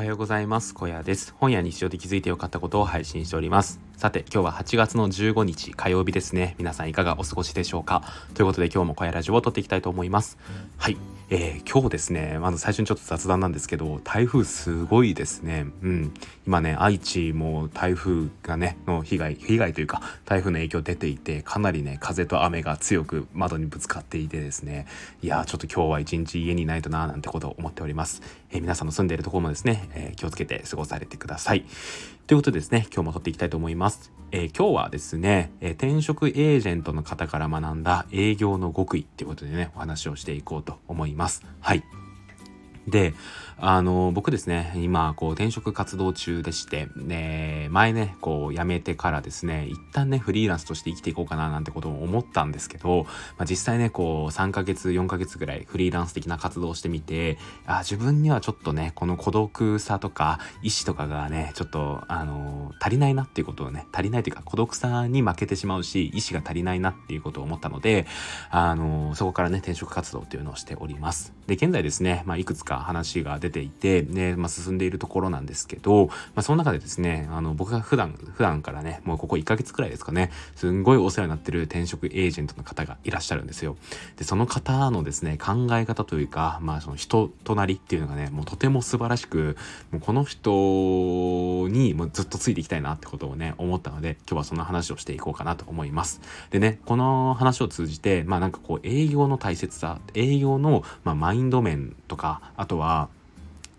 おはようございます。小屋です。本や日常で気づいて良かったことを配信しております。さて今日は8月の15日火曜日ですね。皆さんいかがお過ごしでしょうか？ということで今日も小屋ラジオを撮っていきたいと思います。はい。えー、今日ですねまず最初にちょっと雑談なんですけど台風すごいですね。うん。今ね愛知も台風がねの被害被害というか台風の影響出ていてかなりね風と雨が強く窓にぶつかっていてですね。いやちょっと今日は一日家にいないとなーなんてことを思っております、えー、皆さんの住んでいるところもですね、えー、気をつけて過ごされてください。ということでですね今日も撮っていきたいと思いますえー、今日はですね、えー、転職エージェントの方から学んだ営業の極意っていうことでね、お話をしていこうと思います。はい。で、あの、僕ですね、今、こう、転職活動中でして、ね、前ね、こう、辞めてからですね、一旦ね、フリーランスとして生きていこうかななんてことを思ったんですけど、まあ、実際ね、こう、3ヶ月、4ヶ月ぐらいフリーランス的な活動をしてみて、あ、自分にはちょっとね、この孤独さとか、意志とかがね、ちょっと、あの、足りないなっていうことをね、足りないというか、孤独さに負けてしまうし、意志が足りないなっていうことを思ったので、あの、そこからね、転職活動っていうのをしております。で、現在ですね、まあ、いくつか話が出ていて、ね、まあ、進んでいるところなんですけど、まあ、その中でですね、あの、僕が普段、普段からね、もうここ1ヶ月くらいですかね、すんごいお世話になってる転職エージェントの方がいらっしゃるんですよ。で、その方のですね、考え方というか、まあ、その人となりっていうのがね、もうとても素晴らしく、もうこの人にもうずっとついていきたいなってことをね、思ったので、今日はその話をしていこうかなと思います。でね、この話を通じて、まあなんかこう、営業の大切さ、営業の、まあ、マインド面とか、あとは、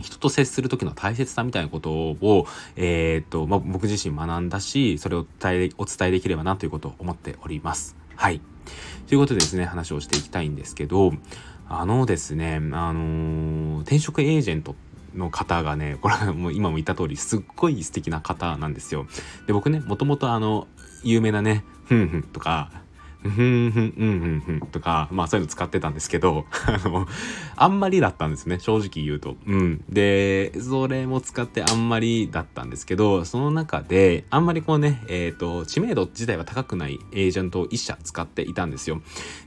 人と接する時の大切さみたいなことを、えー、っと、まあ、僕自身学んだし、それを伝え、お伝えできればなということを思っております。はい。ということでですね、話をしていきたいんですけど、あのですね、あのー、転職エージェントの方がね、これはもう今も言った通り、すっごい素敵な方なんですよ。で、僕ね、もともとあの、有名なね、ふんふんとか、ふんふんふんふんふんとか、まあそういうの使ってたんですけど、あの、あんまりだったんですね、正直言うと。うん。で、それも使ってあんまりだったんですけど、その中で、あんまりこうね、えっ、ー、と、知名度自体は高くないエージェントを1社使っていたんですよ。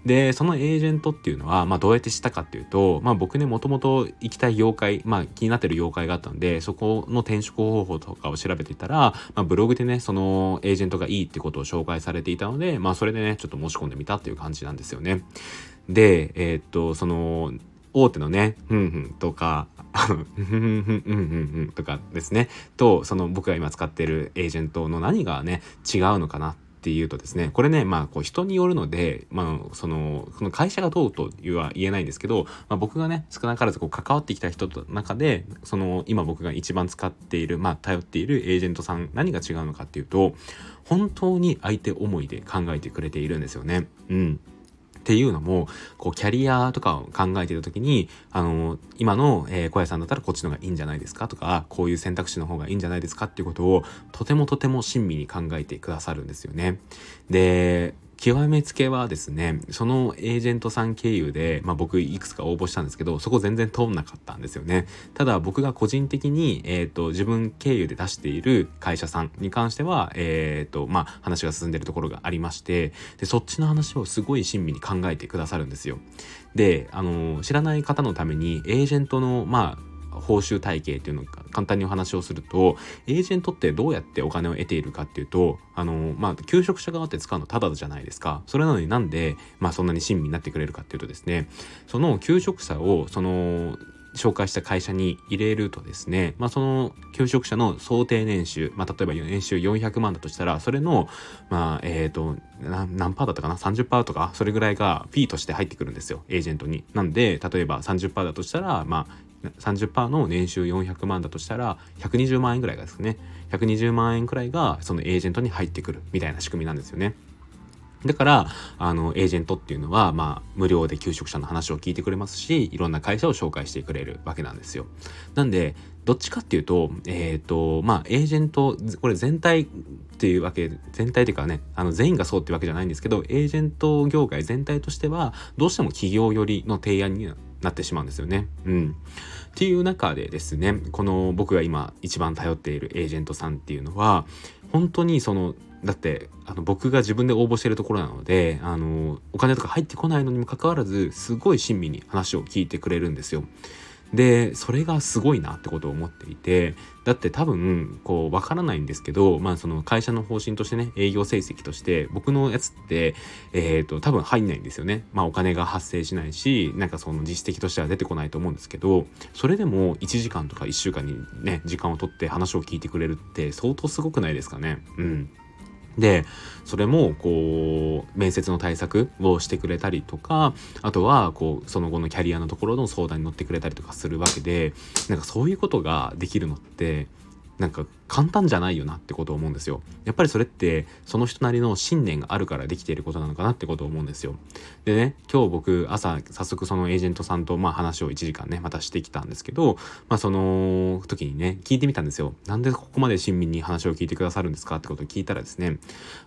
で、そのエージェントっていうのは、まあどうやってしたかっていうと、まあ僕ね、もともと行きたい業界、まあ気になってる業界があったんで、そこの転職方法とかを調べていたら、まあブログでね、そのエージェントがいいってことを紹介されていたので、まあそれでね、ちょっと申し込んでみたっていう感じなんですよね。で、えー、っと、その、大手のね、ふんふんとか、あの、ふんふんふんふんふんふんとかですね、と、その僕が今使ってるエージェントの何がね、違うのかなっていうとですね、これね、まあ、こう人によるので、まあ、その、その会社がどうとは言えないんですけど、まあ、僕がね、少なからずこう関わってきた人の中で、その、今僕が一番使っている、まあ、頼っているエージェントさん、何が違うのかっていうと、本当に相手思いで考えてくれているんですよね。うん。っていうのも、こう、キャリアとかを考えているときに、あの、今の、えー、小屋さんだったらこっちの方がいいんじゃないですかとか、こういう選択肢の方がいいんじゃないですかっていうことを、とてもとても親身に考えてくださるんですよね。で、極めつけはですね、そのエージェントさん経由で、まあ僕いくつか応募したんですけど、そこ全然通んなかったんですよね。ただ僕が個人的に、えっ、ー、と、自分経由で出している会社さんに関しては、えっ、ー、と、まあ話が進んでるところがありまして、で、そっちの話をすごい親身に考えてくださるんですよ。で、あの、知らない方のために、エージェントの、まあ、報酬体系っていうのを簡単にお話をすると、エージェントってどうやってお金を得ているかっていうと、あの、まあ、求職者側って使うのただじゃないですか。それなのになんで、まあ、そんなに親身になってくれるかっていうとですね、その求職者を、その、紹介した会社に入れるとですね、まあ、その求職者の想定年収、まあ、例えば年収400万だとしたら、それの、まあ、えっ、ー、と、何パーだったかな ?30% とか、それぐらいがフィーとして入ってくるんですよ、エージェントに。なんで、例えば30%だとしたら、まあ、30%の年収400万だとしたら120万円ぐらいがですね120万円くらいがそのエージェントに入ってくるみたいな仕組みなんですよね。だから、あの、エージェントっていうのは、まあ、無料で求職者の話を聞いてくれますし、いろんな会社を紹介してくれるわけなんですよ。なんで、どっちかっていうと、えっ、ー、と、まあ、エージェント、これ全体っていうわけ、全体というかね、あの、全員がそうっていうわけじゃないんですけど、エージェント業界全体としては、どうしても企業寄りの提案になってしまうんですよね。うん。っていう中でですねこの僕が今一番頼っているエージェントさんっていうのは本当にそのだってあの僕が自分で応募してるところなのであのお金とか入ってこないのにもかかわらずすごい親身に話を聞いてくれるんですよ。でそれがすごいなってことを思っていてだって多分こうわからないんですけどまあその会社の方針としてね営業成績として僕のやつってえっ、ー、と多分入んないんですよね。まあお金が発生しないしなんかその実績としては出てこないと思うんですけどそれでも1時間とか1週間にね時間を取って話を聞いてくれるって相当すごくないですかね。うん。でそれもこう面接の対策をしてくれたりとかあとはこうその後のキャリアのところの相談に乗ってくれたりとかするわけでなんかそういうことができるのってなんか簡単じゃないよなってことを思うんですよ。やっぱりそれってその人なりの信念があるからできていることなのかなってことを思うんですよ。でね今日僕朝早速そのエージェントさんとまあ話を1時間ねまたしてきたんですけどまあその時にね聞いてみたんですよ。なんでここまで親身に話を聞いてくださるんですかってことを聞いたらですね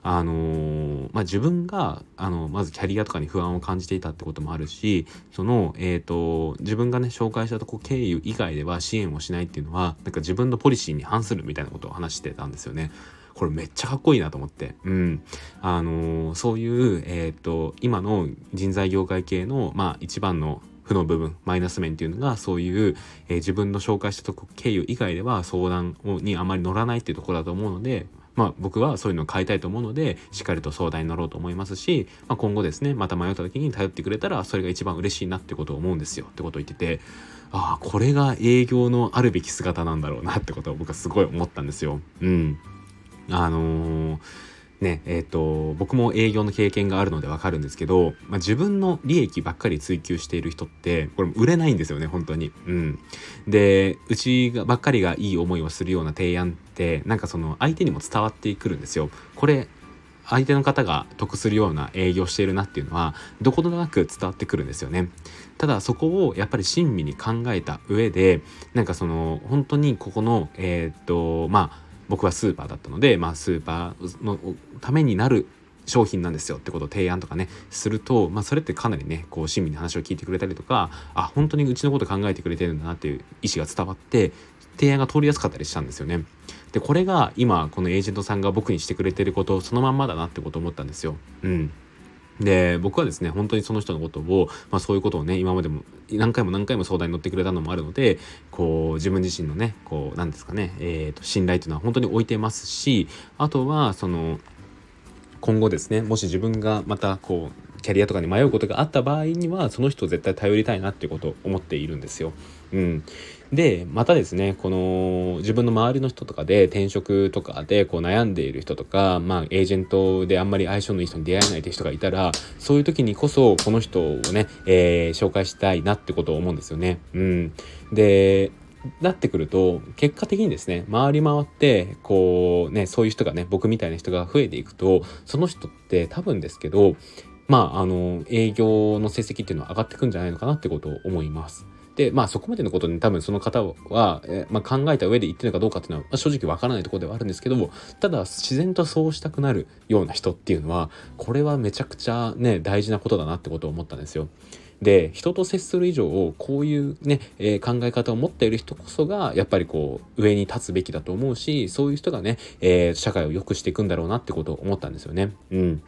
あのー、まあ自分があのまずキャリアとかに不安を感じていたってこともあるしそのえっ、ー、と自分がね紹介したとこ経由以外では支援をしないっていうのはなんか自分のポリシーに反するみたいなことを話してたんですよね。これめっちゃかっこいいなと思って。うん。あのー、そういう、えっ、と、今の人材業界系の、まあ、一番の負の部分、マイナス面っていうのが、そういう、えー、自分の紹介したとこ経由以外では相談をにあまり乗らないっていうところだと思うので、まあ、僕はそういうのを変えたいと思うので、しっかりと相談に乗ろうと思いますし、まあ、今後ですね、また迷った時に頼ってくれたら、それが一番嬉しいなってことを思うんですよってことを言ってて、ああ、これが営業のあるべき姿なんだろうなってことを僕はすごい思ったんですよ。うん。あのー、ねえーと、僕も営業の経験があるのでわかるんですけど、まあ、自分の利益ばっかり追求している人ってこれ売れないんですよね本当に。うん、でうちがばっかりがいい思いをするような提案ってなんかその相手にも伝わってくるんですよ。これ相手の方が得するような営業しているなっていうのはどことなく伝わってくるんですよね。ただそこをやっぱり親身に考えた上でなんかその本当にここのえー、っとまあ僕はスーパーだったので、まあ、スーパーのためになる商品なんですよってことを提案とかねすると、まあ、それってかなりねこう親身に話を聞いてくれたりとかあ本当にうちのこと考えてくれてるんだなっていう意思が伝わって提案が通りやすかったりしたんですよね。でこれが今このエージェントさんが僕にしてくれてることそのまんまだなってことを思ったんですよ。うんで僕はですね本当にその人のことを、まあ、そういうことをね今までも何回も何回も相談に乗ってくれたのもあるのでこう自分自身のねこう何ですかね、えーと、信頼というのは本当に置いてますしあとはその今後ですねもし自分がまたこうキャリアとかに迷うことがあった場合にはその人を絶対頼りたいなっていうことを思っているんですよ。うん、でまたですねこの自分の周りの人とかで転職とかでこう悩んでいる人とか、まあ、エージェントであんまり相性のいい人に出会えないって人がいたらそういう時にこそこの人をね、えー、紹介したいなってことを思うんですよね。うん、でなってくると結果的にですね回り回ってこうねそういう人がね僕みたいな人が増えていくとその人って多分ですけどまああの営業の成績っていうのは上がってくんじゃないのかなってことを思います。で、まあそこまでのことに多分その方は、えまあ、考えた上で言ってるかどうかっていうのは、まあ、正直わからないところではあるんですけども、ただ自然とそうしたくなるような人っていうのは、これはめちゃくちゃね、大事なことだなってことを思ったんですよ。で人と接する以上こういうね、えー、考え方を持っている人こそがやっぱりこう上に立つべきだと思うしそういう人がね、えー、社会を良くしていくんだろうなってことを思ったんですよね。うん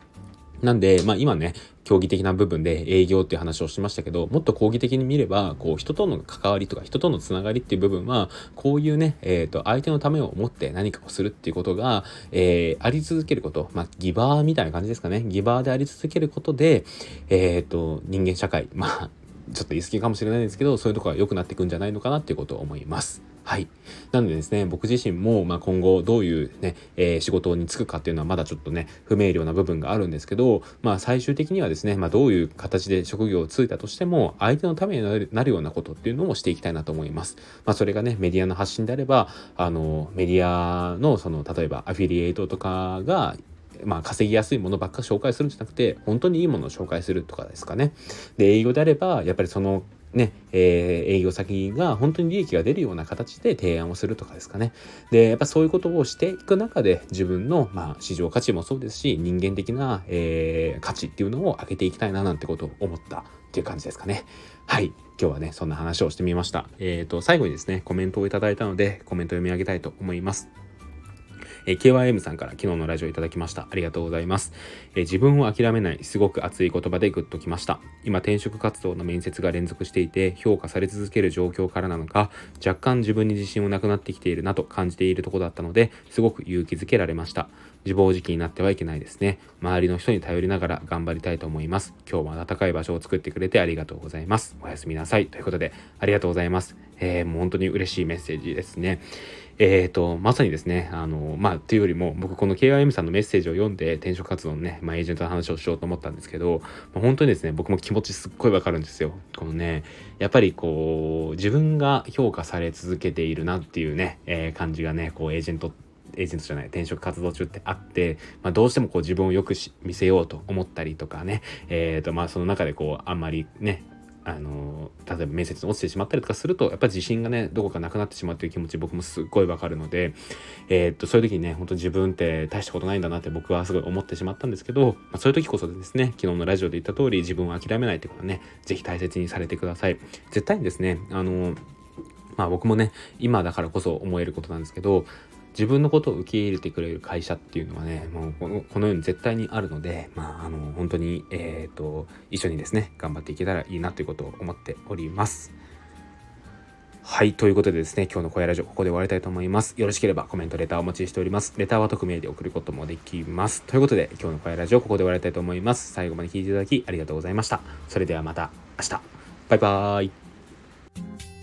なんで、まあ今ね、競技的な部分で営業っていう話をしましたけど、もっと講義的に見れば、こう人との関わりとか人とのつながりっていう部分は、こういうね、えっ、ー、と、相手のためを思って何かをするっていうことが、えー、あり続けること、まあギバーみたいな感じですかね。ギバーであり続けることで、えっ、ー、と、人間社会、まあ、ちょっと言い過ぎかもしれないですけど、そういうところが良くなっていくんじゃないのかなっていうことを思います。はい。なのでですね、僕自身も、まあ、今後どういうね、えー、仕事に就くかっていうのはまだちょっとね、不明瞭な部分があるんですけど、まあ、最終的にはですね、まあ、どういう形で職業を就いたとしても、相手のためになるようなことっていうのをしていきたいなと思います。まあ、それがね、メディアの発信であれば、あの、メディアの、その、例えばアフィリエイトとかが、まあ、稼ぎやすいものばっか紹介するんじゃなくて、本当にいいものを紹介するとかですかね。で、営業であれば、やっぱりそのね、えー、営業先が本当に利益が出るような形で提案をするとかですかね。で、やっぱそういうことをしていく中で自分の、まあ、市場価値もそうですし、人間的な、えー、価値っていうのを上げていきたいななんてことを思ったっていう感じですかね。はい。今日はね、そんな話をしてみました。えっ、ー、と、最後にですね、コメントをいただいたので、コメント読み上げたいと思います。えー、KYM さんから昨日のラジオいただきました。ありがとうございます。えー、自分を諦めない、すごく熱い言葉でグッときました。今、転職活動の面接が連続していて、評価され続ける状況からなのか、若干自分に自信もなくなってきているなと感じているところだったので、すごく勇気づけられました。自暴自棄になってはいけないですね。周りの人に頼りながら頑張りたいと思います。今日も暖かい場所を作ってくれてありがとうございます。おやすみなさい。ということで、ありがとうございます。えー、もう本当に嬉しいメッセージですね。えーと、まさにですね、あの、まあ、というよりも、僕この KIM さんのメッセージを読んで転職活動のね、まあ、エージェントの話をしようと思ったんですけど、まあ、本当にですね、僕も気持ちすっごいわかるんですよ。このね、やっぱりこう、自分が評価され続けているなっていうね、えー、感じがね、こう、エージェントエージェントじゃない転職活動中ってあって、まあ、どうしてもこう自分をよく見せようと思ったりとかね、えーとまあ、その中でこうあんまりねあの例えば面接に落ちてしまったりとかするとやっぱり自信がねどこかなくなってしまうという気持ち僕もすっごいわかるので、えー、っとそういう時にね本当自分って大したことないんだなって僕はすごい思ってしまったんですけど、まあ、そういう時こそですね昨日のラジオで言った通り自分を諦めないってことはね是非大切にされてください。絶対にですねあのまあ僕もね今だからこそ思えることなんですけど自分のことを受け入れてくれる会社っていうのはねもうこのこの世に絶対にあるので、まあ、あの本当に、えーと、一緒にですね頑張っていけたらいいなということを思っております。はい。ということでですね、今日の声ラジオここで終わりたいと思います。よろしければコメント、レターお待ちしております。レターは匿名で送ることもできます。ということで、今日の声ラジオここで終わりたいと思います。最後まで聞いていただきありがとうございました。それではまた明日。バイバーイ。